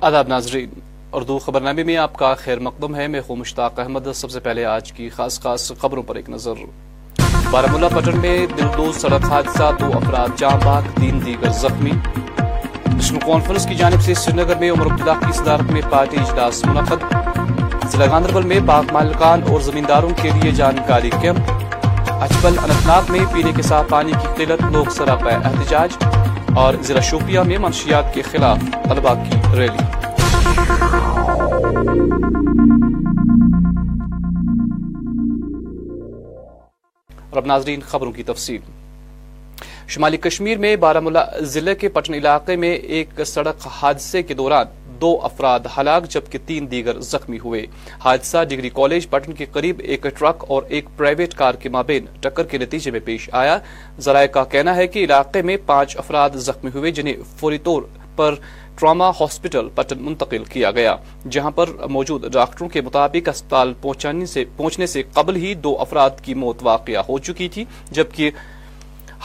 آداب ناظرین، اردو خبرنامے میں آپ کا خیر مقدم ہے۔ میں خو مشتاق احمد۔ سب سے پہلے آج کی خاص خاص خبروں پر ایک نظر۔ بارہ پٹن میں دل سڑک حادثہ، دو افراد جام باغ، تین دیگر زخمی۔ نیشنل کانفرنس کی جانب سے سری نگر میں عمر عبداللہ کی صدارت میں پارٹی اجلاس منعقد۔ ضلع گاندربل میں باغ مالکان اور زمینداروں کے لیے جانکاری کیمپ۔ اجبل انتناگ میں پینے کے ساتھ پانی کی قلت لوگ سراپا احتجاج اور ضلع شوپیہ میں منشیات کے خلاف طلبہ کی ریلی۔ رب ناظرین خبروں کی تفصیل۔ شمالی کشمیر میں بارہ ملا ضلع کے پٹن علاقے میں ایک سڑک حادثے کے دوران دو افراد ہلاک جبکہ تین دیگر زخمی ہوئے۔ حادثہ ڈگری کالج پٹن کے قریب ایک ٹرک اور ایک پرائیویٹ کار کے مابین ٹکر کے نتیجے میں پیش آیا۔ ذرائع کا کہنا ہے کہ علاقے میں پانچ افراد زخمی ہوئے جنہیں فوری طور پر ٹراما ہاسپٹل پٹن منتقل کیا گیا، جہاں پر موجود ڈاکٹروں کے مطابق اسپتال پہنچنے سے قبل ہی دو افراد کی موت واقع ہو چکی تھی، جبکہ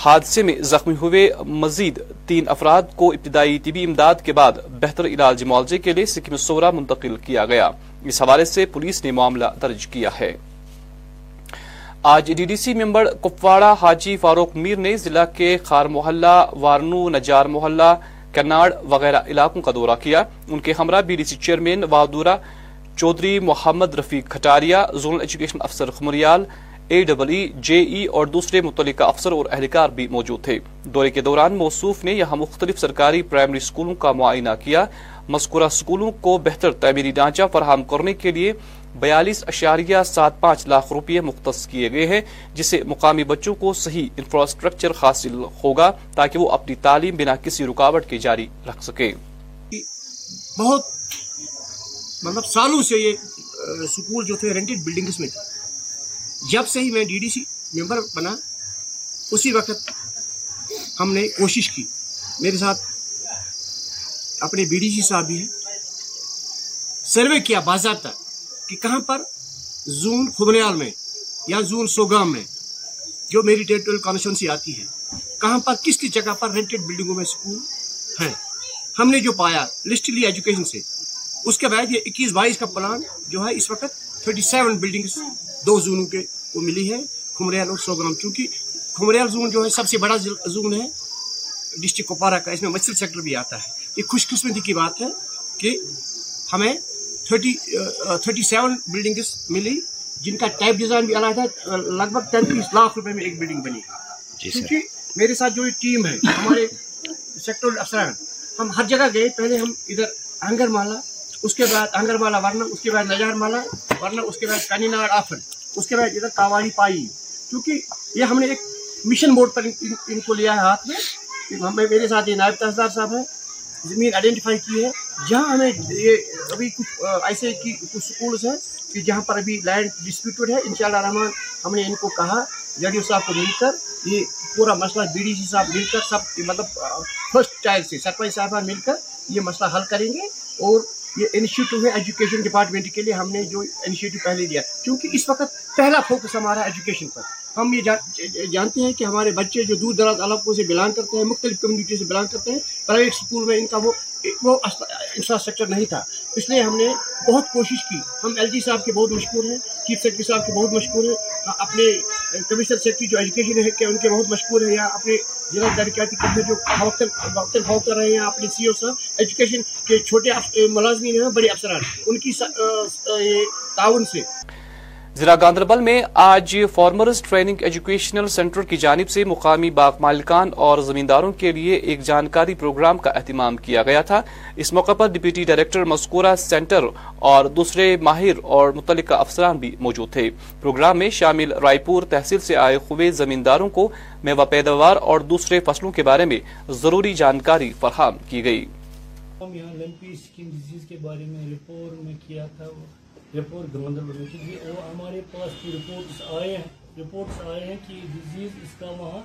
حادثے میں زخمی ہوئے مزید تین افراد کو ابتدائی طبی امداد کے بعد بہتر علاج معالجے کے لیے سکم سورا منتقل کیا گیا۔ اس حوالے سے پولیس نے معاملہ درج کیا ہے۔ آج D D C member Kupwara Haji Farooq Mir نے ضلع کے خار محلہ، وارنو، نجار محلہ، کناڑ وغیرہ علاقوں کا دورہ کیا۔ ان کے ہمراہ B D C chairman Wadoora Chaudhary Mohammad Rafiq Khataria zonal education افسر خمریال اے ڈبل ای جے ای اور دوسرے متعلقہ افسر اور اہلکار بھی موجود تھے۔ دورے کے دوران موصوف نے یہاں مختلف سرکاری پرائمری سکولوں کا معائنہ کیا۔ مذکورہ سکولوں کو بہتر تعمیری ڈھانچہ فراہم کرنے کے لیے بیالیس اشاریہ سات پانچ لاکھ روپے مختص کیے گئے ہیں، جسے مقامی بچوں کو صحیح انفراسٹرکچر حاصل ہوگا تاکہ وہ اپنی تعلیم بنا کسی رکاوٹ کے جاری رکھ سکیں۔ بہت مطلب سالوں سے یہ سکول جو تھے رینٹڈ بلڈنگز میں تھے۔ جب سے ہی میں ڈی ڈی سی ممبر بنا، اسی وقت ہم نے کوشش کی۔ میرے ساتھ اپنے بی ڈی سی صاحب بھی ہیں۔ سروے کیا باضابطہ کہ کہاں پر؟ زون خبریال میں یا زون سوگام میں، جو میری ٹیریٹوریل کانسٹیچوئنسی آتی ہے۔ کہاں پر، کس کس جگہ پر رینٹڈ بلڈنگوں میں سکول ہیں ہم نے جو پایا لسٹ لی ایجوکیشن سے، اس کے بعد یہ اکیس بائیس کا پلان جو ہے اس وقت تھرٹی سیون بلڈنگس دو زونوں کے کو ملی ہے کھمریال اور سوگرام چونکہ کھمریال زون جو ہے سب سے بڑا زون ہے ڈسٹرکٹ کوپارا کا اس میں مچھر سیکٹر بھی آتا ہے. یہ خوش قسمتی کی بات ہے کہ ہمیں تھرٹی تھرٹی سیون بلڈنگس ملی جن کا ٹائپ ڈیزائن بھی الگ ہے لگ بھگ تینتیس لاکھ روپے میں ایک بلڈنگ بنی جی کیونکہ میرے ساتھ جو ٹیم ہے ہمارے سیکٹر افسران ہم ہر جگہ گئے پہلے ہم ادھر انگر مالا اس کے بعد انگر ورنہ اس کے بعد نجار مالا ورنہ اس کے بعد کانی ناگ آفن اس کے بعد ادھر کاواڑی پائی۔ کیونکہ یہ ہم نے ایک مشن بورڈ پر ان کو لیا ہے ہاتھ میں۔ میرے ساتھ یہ نائب تحصیلدار صاحب ہے زمین آئیڈینٹیفائی کی ہے۔ جہاں ہمیں یہ ابھی کچھ ایسے کی کچھ سکولس ہیں کہ جہاں پر ابھی لینڈ ڈسپیوٹڈ ہے۔ انشاءاللہ رحمان، ہم نے ان کو کہا، جڈیو صاحب کو مل کر، یہ پورا مسئلہ بی ڈی سی صاحب مل کر، سب مطلب فرسٹ ٹائل سے، سرپنچ صاحبہ مل کر یہ مسئلہ حل کریں گے اور یہ انیشیٹو ہے ایجوکیشن ڈپارٹمنٹ کے لیے ہم نے جو انیشیٹو پہلے دیا کیونکہ اس وقت پہلا فوکس ہمارا ایجوکیشن پر۔ ہم یہ جانتے ہیں کہ ہمارے بچے جو دور دراز علاقوں سے بلانگ کرتے ہیں، مختلف کمیونٹی سے بلانگ کرتے ہیں پرائیویٹ اسکول میں ان کا وہ وہ انفراسٹرکچر نہیں تھا۔ اس لیے ہم نے بہت کوشش کی۔ ہم ایل جی صاحب کے بہت مشکور ہیں چیف سیکرٹری صاحب کے بہت مشکور ہیں، اپنے کمشنر سیکرٹری جو ایجوکیشن ہے، کہ ان کے بہت مشکور ہیں، یا اپنے ضلع درکیاتی کمشنر جو وقت بھاؤ رہے ہیں، اپنے سی او صاحب۔ ایجوکیشن کے چھوٹے ملازمین ہیں، بڑے افسران۔ ان کی تعاون سے۔ ضلع گاندربل میں آج فارمرز ٹریننگ ایجوکیشنل سینٹر کی جانب سے مقامی باغ مالکان اور زمینداروں کے لیے ایک جانکاری پروگرام کا اہتمام کیا گیا تھا۔ اس موقع پر ڈپٹی ڈائریکٹر مذکورہ سینٹر اور دوسرے ماہر اور متعلقہ افسران بھی موجود تھے۔ پروگرام میں شامل رائے پور تحصیل سے آئے ہوئے زمینداروں کو میوہ پیداوار اور دوسرے فصلوں کے بارے میں ضروری جانکاری فراہم کی گئی۔ ہم یہاں لمپی سکن ڈیزیز کے بارے میں رپورٹ میں کیا تھا۔ رپورٹ گاندربل میں وہ ہمارے پاس کی رپورٹس آئے ہیں۔ رپورٹس آئے ہیں کہ ڈیزیز اس کا وہاں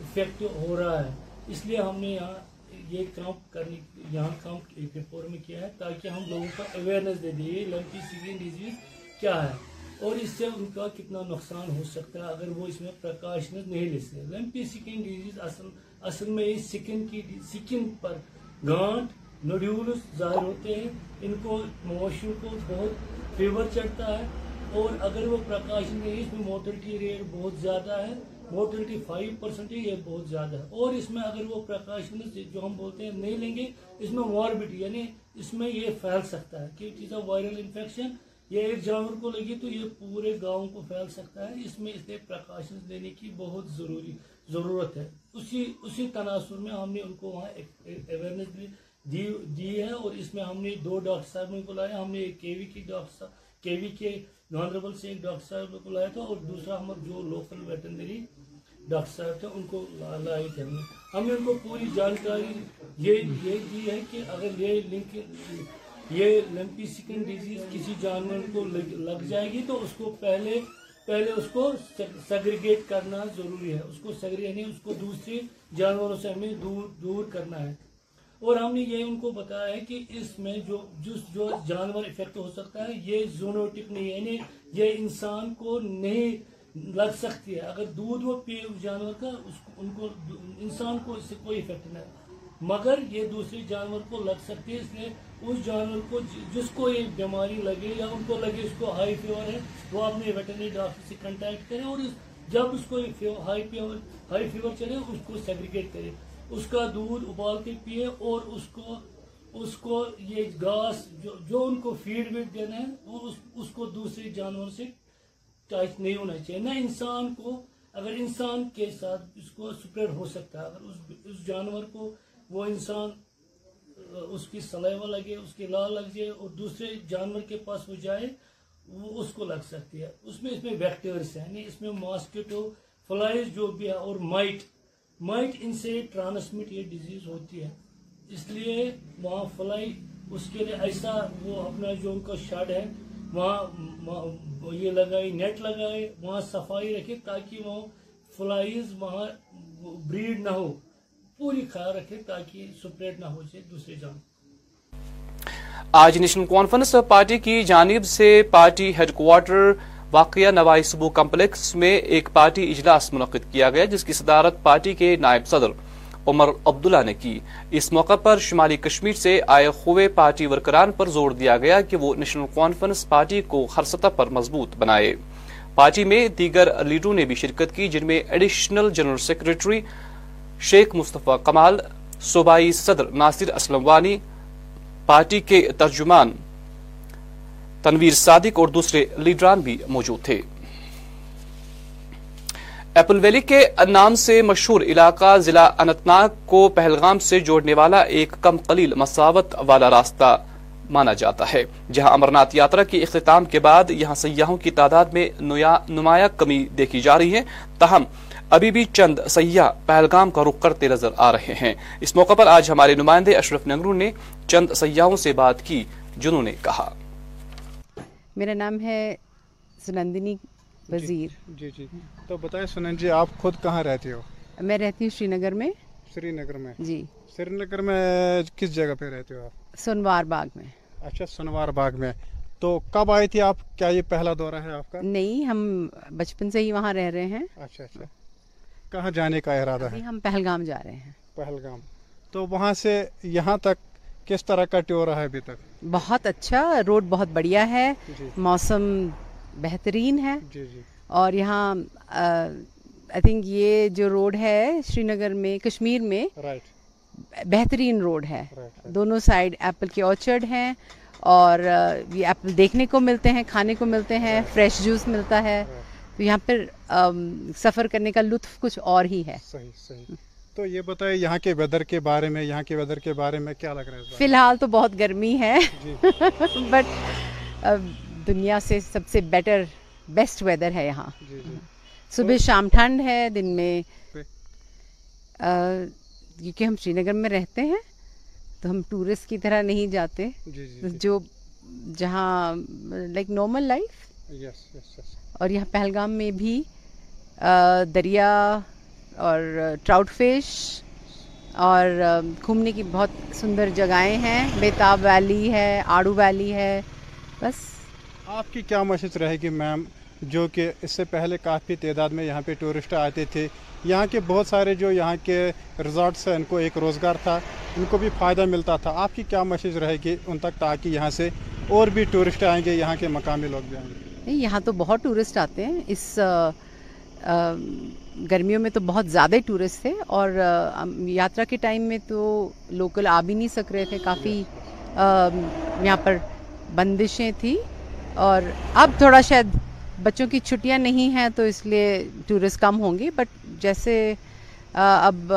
افیکٹ ہو رہا ہے۔ اس لیے ہم نے یہاں یہ کام کرنے یہاں کام رپورٹ میں کیا ہے تاکہ ہم لوگوں کا اویئرنیس دے دیں یہ لمپی سیزن ڈیزیز کیا ہے اور اس سے ان کا کتنا نقصان ہو سکتا ہے اگر وہ اس میں پریکاشنز نہیں لے سکتے۔ لمپی سکن ڈیزیز اصل اصل میں یہ سکن کی سکن پر گانٹ نوڈیولز ظاہر ہوتے ہیں، ان کو مویشیوں کو بہت فیور چڑھتا ہے اور اگر وہ پریکاشن نہیں اس میں موٹلٹی ریٹ بہت زیادہ ہے موٹلٹی فائیو پرسینٹ یہ بہت زیادہ ہے۔ اور اس میں اگر وہ پریکاشن جو ہم بولتے ہیں نہیں لیں گے، اس میں ماربٹی یعنی اس میں یہ پھیل سکتا ہے۔ کہ چیز وائرل انفیکشن یہ ایک جانور کو لگی تو یہ پورے گاؤں کو پھیل سکتا ہے۔ اس میں اس لیے پریکاشن لینے کی بہت ضروری ضرورت ہے۔ اسی اسی تناسب میں ہم نے ان کو وہاں اویئرنیس دی۔ دی ہے اور اس میں ہم نے دو ڈاکٹر صاحب نے بلایا، ہم نے ایک کے وی کی ڈاکٹر صاحب، کے وی کے گاندربل سے ایک ڈاکٹر صاحب کو بلایا تھا اور دوسرا ہم جو لوکل ویٹنری ڈاکٹر صاحب تھے، ان کو لائے تھے ہم نے۔ ہم نے ان کو پوری جانکاری یہ یہ دی ہے کہ اگر یہ لنک، یہ لمپی سکن ڈیزیز کسی جانور کو لگ جائے گی تو اس کو پہلے پہلے اس کو سیگریگیٹ کرنا ضروری ہے۔ اس کو سیگریگیٹ یعنی نہیں اس کو دوسرے جانوروں سے ہمیں دور دور کرنا ہے۔ اور ہم نے یہ ان کو بتایا ہے کہ اس میں جو جس جو جانور افیکٹ ہو سکتا ہے، یہ زونوٹک نہیں یعنی یہ انسان کو نہیں لگ سکتی ہے۔ اگر دودھ وہ پیے اس جانور کا، اس کو ان کو انسان کو اس سے کوئی افیکٹ نہیں مگر یہ دوسرے جانور کو لگ سکتی ہے، اس لیے اس جانور کو جس کو یہ بیماری لگے یا ان کو لگے اس کو ہائی فیور ہے، وہ اپنے ویٹرنری ڈاکٹر سے کنٹیکٹ کرے اور جب اس کو ہائی فیور ہائی فیور چلے، اس کو سیگریگیٹ کرے اس کا دودھ ابال کے پیے اور اس کو اس کو یہ گھاس جو جو ان کو فیڈ ویڈ دینا ہے وہ اس, اس کو دوسرے جانور سے ٹچ نہیں ہونا چاہیے۔ نہ انسان کو اگر انسان کے ساتھ اس کو سپریڈ ہو سکتا ہے اگر اس, اس جانور کو وہ انسان اس کی سلیوا لگے اس کی لا لگ جائے اور دوسرے جانور کے پاس وہ جائے وہ اس کو لگ سکتی ہے۔ اس میں اس میں ویکٹرس ہیں یعنی اس میں ماسکیٹو فلائز جو بھی ہے اور مائٹ مائٹ ان سے ٹرانسمٹ یہ ڈیزیز ہوتی ہے۔ اس لیے وہاں فلائی، اس کے لیے ایسا وہ اپنا جو ان کا شڈ ہے، وہاں یہ لگائے نیٹ لگائے وہاں صفائی رکھے تاکہ وہ فلائیز وہاں بریڈ نہ ہو پوری خیال رکھے تاکہ سپریڈ نہ ہو جائے دوسرے جان آج نیشنل کانفرنس پارٹی کی جانب سے پارٹی ہیڈ کوارٹر واقعہ نوائی صبو کمپلیکس میں ایک پارٹی اجلاس منعقد کیا گیا، جس کی صدارت پارٹی کے نائب صدر عمر عبداللہ نے کی۔ اس موقع پر شمالی کشمیر سے آئے ہوئے پارٹی ورکران پر زور دیا گیا کہ وہ نیشنل کانفرنس پارٹی کو ہر سطح پر مضبوط بنائے۔ پارٹی میں دیگر لیڈروں نے بھی شرکت کی، جن میں ایڈیشنل جنرل سیکرٹری شیخ مصطفیٰ کمال، صوبائی صدر ناصر اسلم وانی پارٹی کے ترجمان تنویر صادق اور دوسرے لیڈران بھی موجود تھے۔ ایپل ویلی کے نام سے مشہور علاقہ ضلع انتناگ کو پہلگام سے جوڑنے والا ایک کم قلیل مساوت والا راستہ مانا جاتا ہے، جہاں امرناتھ یاترا کے اختتام کے بعد یہاں سیاحوں کی تعداد میں نمایاں کمی دیکھی جا رہی ہے۔ تاہم، ابھی بھی چند سیاح پہلگام کا رخ کرتے نظر آ رہے ہیں۔ اس موقع پر آج ہمارے نمائندے اشرف نگرو نے چند سیاحوں سے بات کی، جنہوں نے کہا۔ میرا نام ہے سنندنی وزیر۔ جی جی۔ تو بتائیں سنن جی آپ خود کہاں رہتی ہو؟ میں رہتی ہوں شری نگر میں۔ سری نگر میں۔ جی۔ سری نگر میں کس جگہ پہ رہتے ہو آپ؟ سنوار باغ میں۔ اچھا سنوار باغ میں۔ تو کب آئی تھی آپ؟ کیا یہ پہلا دورہ ہے آپ کا؟ نہیں ہم بچپن سے ہی وہاں رہ رہے ہیں۔ اچھا اچھا۔ کہاں جانے کا ارادہ ہے؟ ہم پہلگام جا رہے ہیں۔ پہلگام۔ تو وہاں سے یہاں تک کس طرح کا ٹیورا ہے ابھی تک؟ بہت اچھا روڈ بہت بڑھیا ہے جی۔ موسم بہترین ہے۔ جی جی۔ اور یہاں آئی تھنک یہ جو روڈ ہے شری نگر میں کشمیر میں بہترین روڈ ہے۔ دونوں سائڈ ایپل کے آرچرڈ ہیں اور یہ ایپل دیکھنے کو ملتے ہیں کھانے کو ملتے ہیں فریش جوس ملتا ہے۔ تو یہاں پر سفر کرنے کا لطف کچھ اور ہی ہے۔ صحیح صحیح۔ تو یہ بتائیں یہاں کے ویدر کے بارے میں یہاں کے ویدر کے بارے میں کیا لگ رہا ہے فی الحال تو بہت گرمی ہے جی۔ بٹ دنیا سے سب سے بیٹر بیسٹ ویدر ہے یہاں۔ جی جی۔ صبح شام ٹھنڈ ہے دن میں کیونکہ ہم شری نگر میں رہتے ہیں تو ہم ٹورسٹ کی طرح نہیں جاتے۔ جو جہاں لائک نارمل لائف اور یہاں پہلگام میں بھی دریا اور ٹراؤٹ فش اور گھومنے کی بہت سندر جگہیں ہیں۔ بیتاب ویلی ہے آڑو ویلی ہے بس۔ آپ کی کیا مشت رہے گی میم؟ جو کہ اس سے پہلے کافی تعداد میں یہاں پہ ٹورسٹ آتے تھے۔ یہاں کے بہت سارے جو یہاں کے ریزارٹس ہیں ان کو ایک روزگار تھا ان کو بھی فائدہ ملتا تھا۔ آپ کی کیا مشق رہے گی ان تک تاکہ یہاں سے اور بھی ٹورسٹ آئیں گے یہاں کے مقامی لوگ بھی آئیں گے؟ نہیں یہاں تو بہت ٹورسٹ آتے ہیں۔ اس گرمیوں میں تو بہت زیادہ ٹورسٹ تھے اور یاترا کے ٹائم میں تو لوکل آ بھی نہیں سک رہے تھے، کافی یہاں پر بندشیں تھیں اور اب تھوڑا شاید بچوں کی چھٹیاں نہیں ہیں تو اس لیے ٹورسٹ کم ہوں گے، بٹ جیسے اب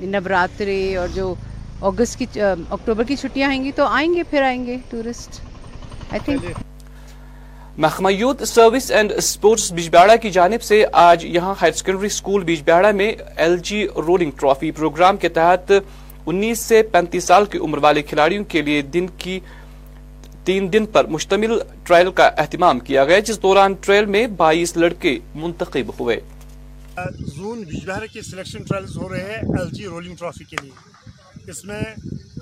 نوراتری اور جو اگست کی اکتوبر کی چھٹیاں آئیں گی تو آئیں گے، پھر آئیں گے ٹورسٹ۔ آئی تھنک محکمہ youth service and sports Bijbehara کی جانب سے آج یہاں ہائر سیکنڈری اسکول بیجبیاڑا میں L G rolling trophy programme کے تحت انیس سے پینتیس سال کی عمر والے کھلاڑیوں کے لیے دن کی تین دن پر مشتمل ٹرائل کا اہتمام کیا گیا، جس دوران ٹرائل میں بائیس لڑکے منتخب ہوئے۔ زون بیجبیاڑا کے سلیکشن ٹرائلز ہو رہے ہیں ایل جی رولنگ ٹرافی کے لیے۔ اس میں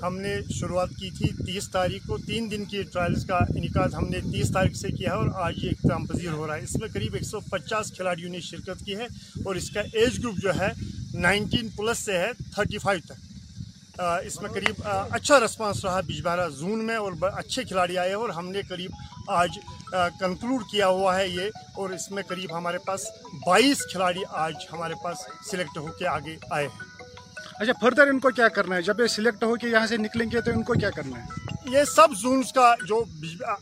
ہم نے شروعات کی تھی تیس تاریخ کو، تین دن کی ٹرائلز کا انعقاد ہم نے تیس تاریخ سے کیا ہے اور آج یہ اقدام پذیر ہو رہا ہے۔ اس میں قریب ایک سو پچاس کھلاڑیوں نے شرکت کی ہے اور اس کا ایج گروپ جو ہے نائنٹین پلس سے ہے، تھرٹی فائیو تک۔ اس میں قریب اچھا رسپانس رہا بجبارہ زون میں اور اچھے کھلاڑی آئے اور ہم نے قریب آج کنکلوڈ کیا ہوا ہے یہ اور اس میں قریب ہمارے پاس بائیس کھلاڑی آج ہمارے پاس سلیکٹ ہو کے آگے آئے ہیں۔ اچھا فردر ان کو کیا کرنا ہے؟ جب یہ سلیکٹ ہو کے یہاں سے نکلیں گے تو ان کو کیا کرنا ہے؟ یہ سب زونز کا جو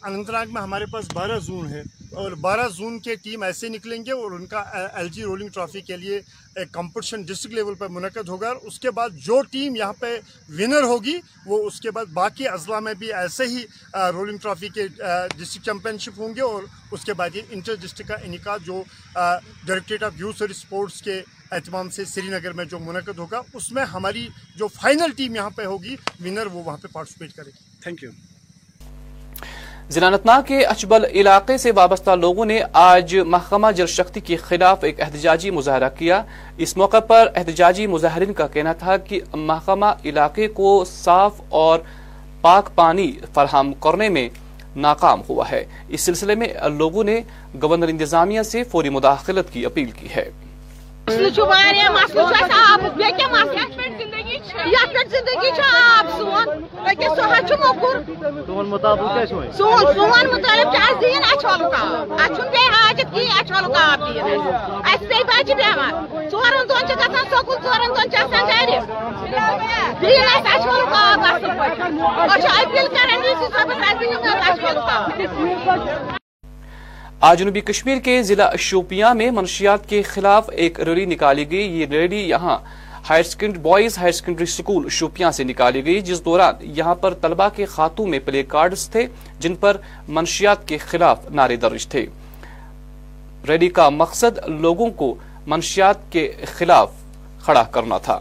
انت ناگ میں ہمارے پاس بارہ زون ہے اور بارہ زون کے ٹیم ایسے نکلیں گے اور ان کا ایل جی رولنگ ٹرافی کے لیے ایک کمپٹیشن ڈسٹرکٹ لیول پر منعقد ہوگا اور اس کے بعد جو ٹیم یہاں پہ ونر ہوگی، وہ اس کے بعد باقی اضلاع میں بھی ایسے ہی رولنگ ٹرافی کے ڈسٹرکٹ چیمپئن شپ ہوں گے اور اس کے بعد یہ انٹر ڈسٹرکٹ کا انعقاد جو ڈائریکٹریٹ آف یوتھ اور اسپورٹس کے اہتمام سے سری نگر میں جو منعقد ہوگا اس میں ہماری جو فائنل ٹیم یہاں پہ ہوگی ونر وہ وہاں پہ پارٹیسپیٹ کرے گی۔ تھینک یو ضلع کے اچبل علاقے سے وابستہ لوگوں نے آج محکمہ جل شکتی کے خلاف ایک احتجاجی مظاہرہ کیا۔ اس موقع پر احتجاجی مظاہرین کا کہنا تھا کہ محکمہ علاقے کو صاف اور پاک پانی فراہم کرنے میں ناکام ہوا ہے۔ اس سلسلے میں لوگوں نے گورنر انتظامیہ سے فوری مداخلت کی اپیل کی ہے۔ مسلہٕ چھُ واریاہ مسلہٕ چھُ اَسہِ آبُک بیٚیہِ کیٛاہ مسلہٕ یَتھ پٮ۪ٹھ زندگی چھِ آب سون أکیٛاہ سُہ حظ چھُ موٚکُر سون سون مُطٲلِب چھُ اَسہِ دِیِن اَچھٕ وَلُک آب اَسہِ چھُنہٕ بیٚیہِ حاجت کِہیٖنۍ اَچھٕ وَلُک آب دِیِن۔ اَسہِ اَسہِ پیٚیہِ بَچہِ بٮ۪مار ژورَن دۄہَن چھِ گژھان سکوٗل ژورَن دۄہَن چھِ آسان گَرِ دِیِن اَسہِ اَچھٕ وَلُک آب اَصٕل پٲٹھۍ أسۍ چھِ أپیٖل کَران ڈی سی اَسہِ دِیِن آب آج جنوبی کشمیر کے ضلع شوپیاں میں منشیات کے خلاف ایک ریلی نکالی گئی۔ یہ ریلی یہاں higher second boys higher secondary school Shopian سے نکالی گئی، جس دوران یہاں پر طلبہ کے خاتوں میں پلے کارڈز تھے، جن پر منشیات کے خلاف نعرے درج تھے۔ ریلی کا مقصد لوگوں کو منشیات کے خلاف کھڑا کرنا تھا۔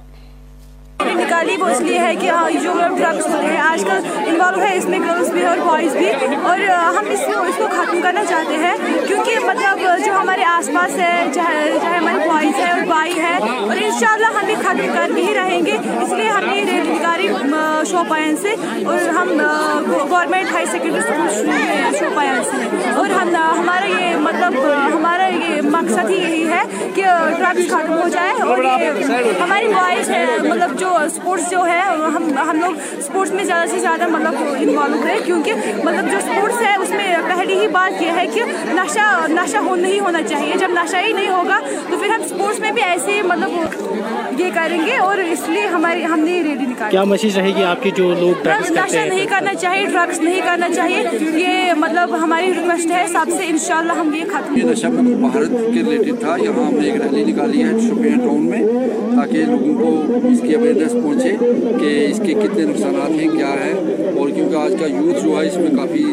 نے نکالی وہ اس لیے ہے کہ ہاں، جو ڈرگس ہو رہے ہیں آج کل انوالو ہے اس میں گرلس بھی اور بوائز بھی۔ اور ہم اس کو اس کو ختم کرنا چاہتے ہیں، کیونکہ مطلب جو ہمارے آس پاس ہے، چاہے ہمارے بوائز ہے اور بھائی ہے، اور انشاءاللہ ہم یہ ختم کر بھی ہی رہیں گے۔ اس لیے ہم نے ریٹ نکالی۔ ہماری شوپائن سے اور ہم government high secondary school Shopian سے اور ہم ہمارا یہ مطلب ہمارا یہ مقصد ہی یہی ہے کہ ڈرگس ختم ہو جائے اور یہ ہماری وائس ہے مطلب جو اسپورٹس جو ہے، ہم ہم لوگ اسپورٹس میں زیادہ سے زیادہ مطلب انوالو رہے کیونکہ مطلب جو اسپورٹس ہے، اس میں پہلی ہی بات یہ ہے کہ نشہ نشہ ہو، نہیں ہونا چاہیے۔ جب نشہ ہی نہیں ہوگا تو پھر ہم اسپورٹس میں بھی ایسے مطلب یہ کریں گے اور اس لیے ہماری ہم نے یہ نکالی۔ کیا میسج رہے گی آپ کی جو لوگ نشہ نہیں کرنا چاہیے ڈرگس نہیں کرنا چاہیے۔ یہ مطلب ہماری ریکویسٹ ہے سب سے انشاءاللہ ہم یہ ختم یہ نشہ بھارت کے ریلیٹڈ تھا۔ یہاں ہم نے ایک ریلی نکالی ہے شوپین ٹاؤن میں تاکہ لوگوں کو اس کی اویئرنیس پہنچے کہ اس کے کتنے نقصانات ہیں کیا ہے اور کیونکہ آج کا یوتھ جو ہے اس میں کافی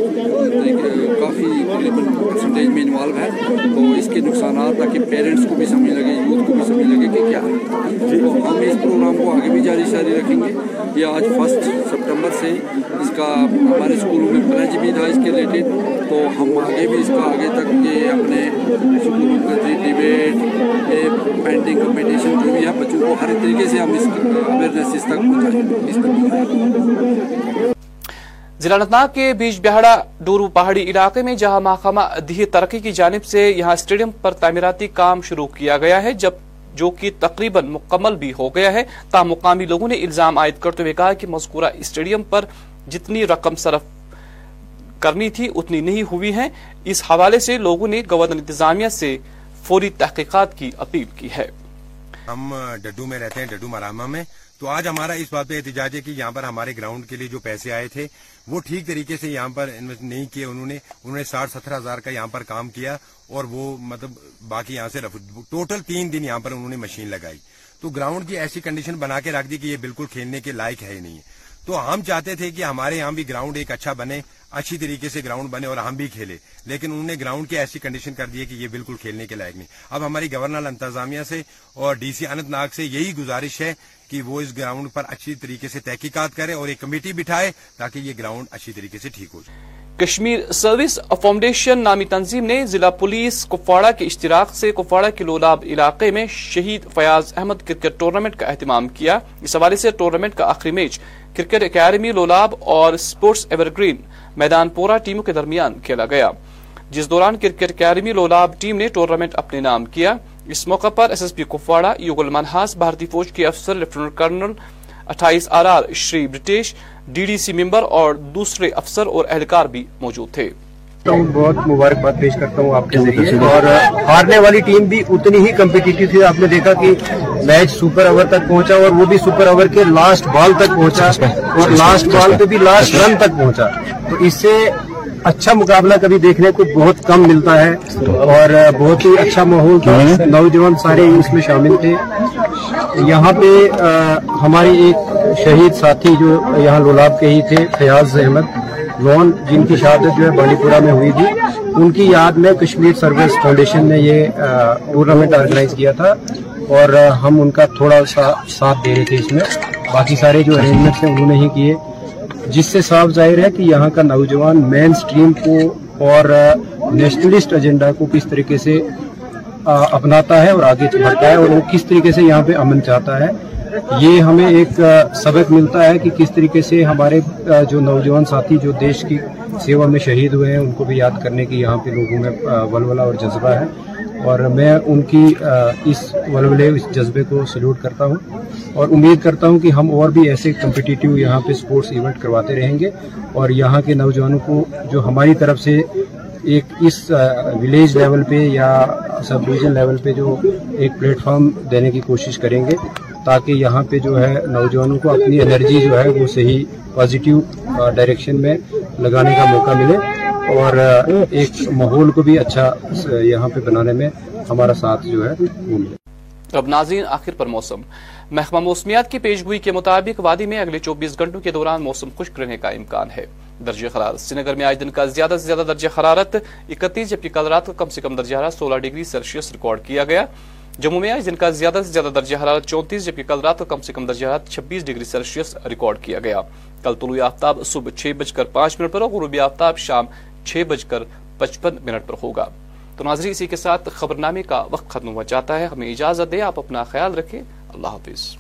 کافی پرسنٹیج میں انوالو ہے تو اس کے نقصانات تاکہ پیرنٹس کو بھی سمجھ لگے یوتھ کو بھی سمجھ لگے کہ کیا ہے۔ تو ہم اس پروگرام کو آگے بھی جاری شاری رکھیں گے۔ یہ آج فسٹ سپٹمبر سے اس کا ہمارے اسکولوں میں پلج بھی تھا، اس کے ریلیٹڈ تو ہم آگے بھی اس کا آگے تک یہ اپنے اسکولوں کا ڈبیٹ پینٹنگ کمپٹیشن جو بھی ہے، بچوں کو ہر طریقے سے ہم اس اویئرنیس اس تک پہنچائیں اس تک ضلع انتناگ کے بیج بہاڑا ڈورو پہاڑی علاقے میں، جہاں محکمہ دیہی ترقی کی جانب سے یہاں اسٹیڈیم پر تعمیراتی کام شروع کیا گیا ہے، جب جو کہ تقریباً مکمل بھی ہو گیا ہے۔ تاہم مقامی لوگوں نے الزام عائد کرتے ہوئے کہا کہ مذکورہ اسٹیڈیم پر جتنی رقم صرف کرنی تھی، اتنی نہیں ہوئی ہے اس حوالے سے لوگوں نے گورنر انتظامیہ سے فوری تحقیقات کی اپیل کی ہے۔ ہم ڈڈو میں رہتے ہیں، ڈڈو مراما میں۔ تو آج ہمارا اس بات پہ احتجاج ہے کہ یہاں پر ہمارے گراؤنڈ کے لیے جو پیسے آئے تھے، وہ ٹھیک طریقے سے یہاں پر انویسٹ نہیں کیے انہوں نے۔ انہوں نے ساٹھ ستر ہزار کا یہاں پر کام کیا اور وہ مطلب باقی یہاں سے ٹوٹل تین دن یہاں پر انہوں نے مشین لگائی۔ تو گراؤنڈ کی ایسی کنڈیشن بنا کے رکھ دی کہ یہ بالکل کھیلنے کے لائق ہے ہی نہیں۔ تو ہم چاہتے تھے کہ ہمارے یہاں بھی گراؤنڈ ایک اچھا بنے۔ اچھی طریقے سے گراؤنڈ بنے اور ہم بھی کھیلے۔ لیکن انہوں نے گراؤنڈ کی ایسی کنڈیشن کر دی ہے کہ یہ بالکل کھیلنے کے لائق نہیں۔ اب ہماری گورنر انتظامیہ سے اور ڈی سی انت ناگ سے یہی گزارش ہے کہ وہ اس گراؤنڈ پر اچھی طریقے سے تحقیقات کرے اور ایک کمیٹی بٹھائے تاکہ یہ گراؤنڈ اچھی طریقے سے ٹھیک ہو جائے۔ کشمیر سروس فاؤنڈیشن نامی تنظیم نے ضلع پولیس کپواڑہ کے اشتراک سے کپواڑہ کے لولاب علاقے میں شہید فیاض احمد کرکٹ ٹورنامنٹ کا اہتمام کیا۔ اس حوالے سے ٹورنامنٹ کا آخری میچ کرکٹ اکیڈمی، لولاب اور سپورٹس ایور گرین میدان پورا ٹیموں کے درمیان کھیلا گیا۔ جس دوران کرکٹ اکیڈمی، لولاب ٹیم نے ٹورنامنٹ اپنے نام کیا۔ اس موقع پر S S P Kupwara Yugal Manhas بھارتی فوج کے افسر لیفٹنٹ کرنل اٹھائیس آر آر شری برٹیش ڈی ڈی سی ممبر اور دوسرے افسر اور اہلکار بھی موجود تھے۔ بہت مبارکباد پیش کرتا ہوں آپ کے ذریعے۔ اور ہارنے والی ٹیم بھی اتنی ہی کمپیٹیٹو تھی آپ نے دیکھا کہ میچ سپر اوور تک پہنچا اور وہ بھی سپر اوور کے لاسٹ بال تک پہنچا اور لاسٹ بال پہ بھی لاسٹ رن تک پہنچا۔ تو اس سے اچھا مقابلہ کبھی دیکھنے کو بہت کم ملتا ہے اور بہت ہی اچھا ماحول تھا۔ نوجوان سارے اس میں شامل تھے۔ یہاں پہ ہماری ایک شہید ساتھی جو یہاں لولاب کے ہی تھے فیاض احمد لون جن کی شہادت جو ہے بانڈی پورہ میں ہوئی تھی۔ ان کی یاد میں کشمیر سروس فاؤنڈیشن نے یہ ٹورنامنٹ آرگنائز کیا تھا اور ہم ان کا تھوڑا سا ساتھ دے رہے تھے اس میں۔ باقی سارے جو ارینجمنٹس ہیں انہوں نے ہی کیے۔ جس سے صاف ظاہر ہے کہ یہاں کا نوجوان مین سٹریم کو اور نیشنلسٹ ایجنڈا کو کس طریقے سے اپناتا ہے اور آگے بڑھتا ہے اور وہ کس طریقے سے یہاں پہ امن چاہتا ہے، یہ ہمیں ایک سبق ملتا ہے کہ کس طریقے سے ہمارے جو نوجوان ساتھی جو دیش کی سیوا میں شہید ہوئے ہیں، ان کو بھی یاد کرنے کی یہاں پہ لوگوں میں ولولہ اور جذبہ ہے۔ اور میں ان کی اس ولولے، اس جذبے کو سلوٹ کرتا ہوں اور امید کرتا ہوں کہ ہم اور بھی ایسے کمپٹیٹیو یہاں پہ سپورٹس ایونٹ کرواتے رہیں گے اور یہاں کے نوجوانوں کو جو ہماری طرف سے ایک اس ولیج لیول پہ یا سب ڈویژن لیول پہ جو ایک پلیٹ فارم دینے کی کوشش کریں گے تاکہ یہاں پہ جو ہے نوجوانوں کو اپنی انرجی جو ہے وہ صحیح پازیٹیو ڈائریکشن میں لگانے کا موقع ملے اور ایک ماحول کو بھی اچھا یہاں پہ بنانے میں ہمارا ساتھ جو ہے، وہ ملے۔ اب ناظرین، آخر پر موسم۔ محکمہ موسمیات کی پیشگوئی کے مطابق وادی میں اگلے چوبیس گھنٹوں کے دوران موسم خشک رہنے کا امکان ہے۔ درجہ حرارت سری نگر میں آج دن کا زیادہ سے زیادہ درجہ حرارت اکتیس، جبکہ کل رات کا کم سے کم درجہ حرارت سولہ ڈگری سیلسیس ریکارڈ کیا گیا۔ جموں میں آج دن کا زیادہ سے زیادہ درجہ حرارت چونتیس، جبکہ کل رات کا کم سے کم درجہ حرارت چھبیس ڈگری سیلسیس ریکارڈ کیا گیا۔ کل طلوع آفتاب صبح چھ بج کر پانچ منٹ پر اور غروبی آفتاب شام چھ بج کر پچپن منٹ پر ہوگا۔ تو ناظرین، اسی کے ساتھ خبر نامے کا وقت ختم ہوا جاتا ہے۔ ہمیں اجازت دیں، آپ اپنا خیال رکھیں۔ اللہ حافظ۔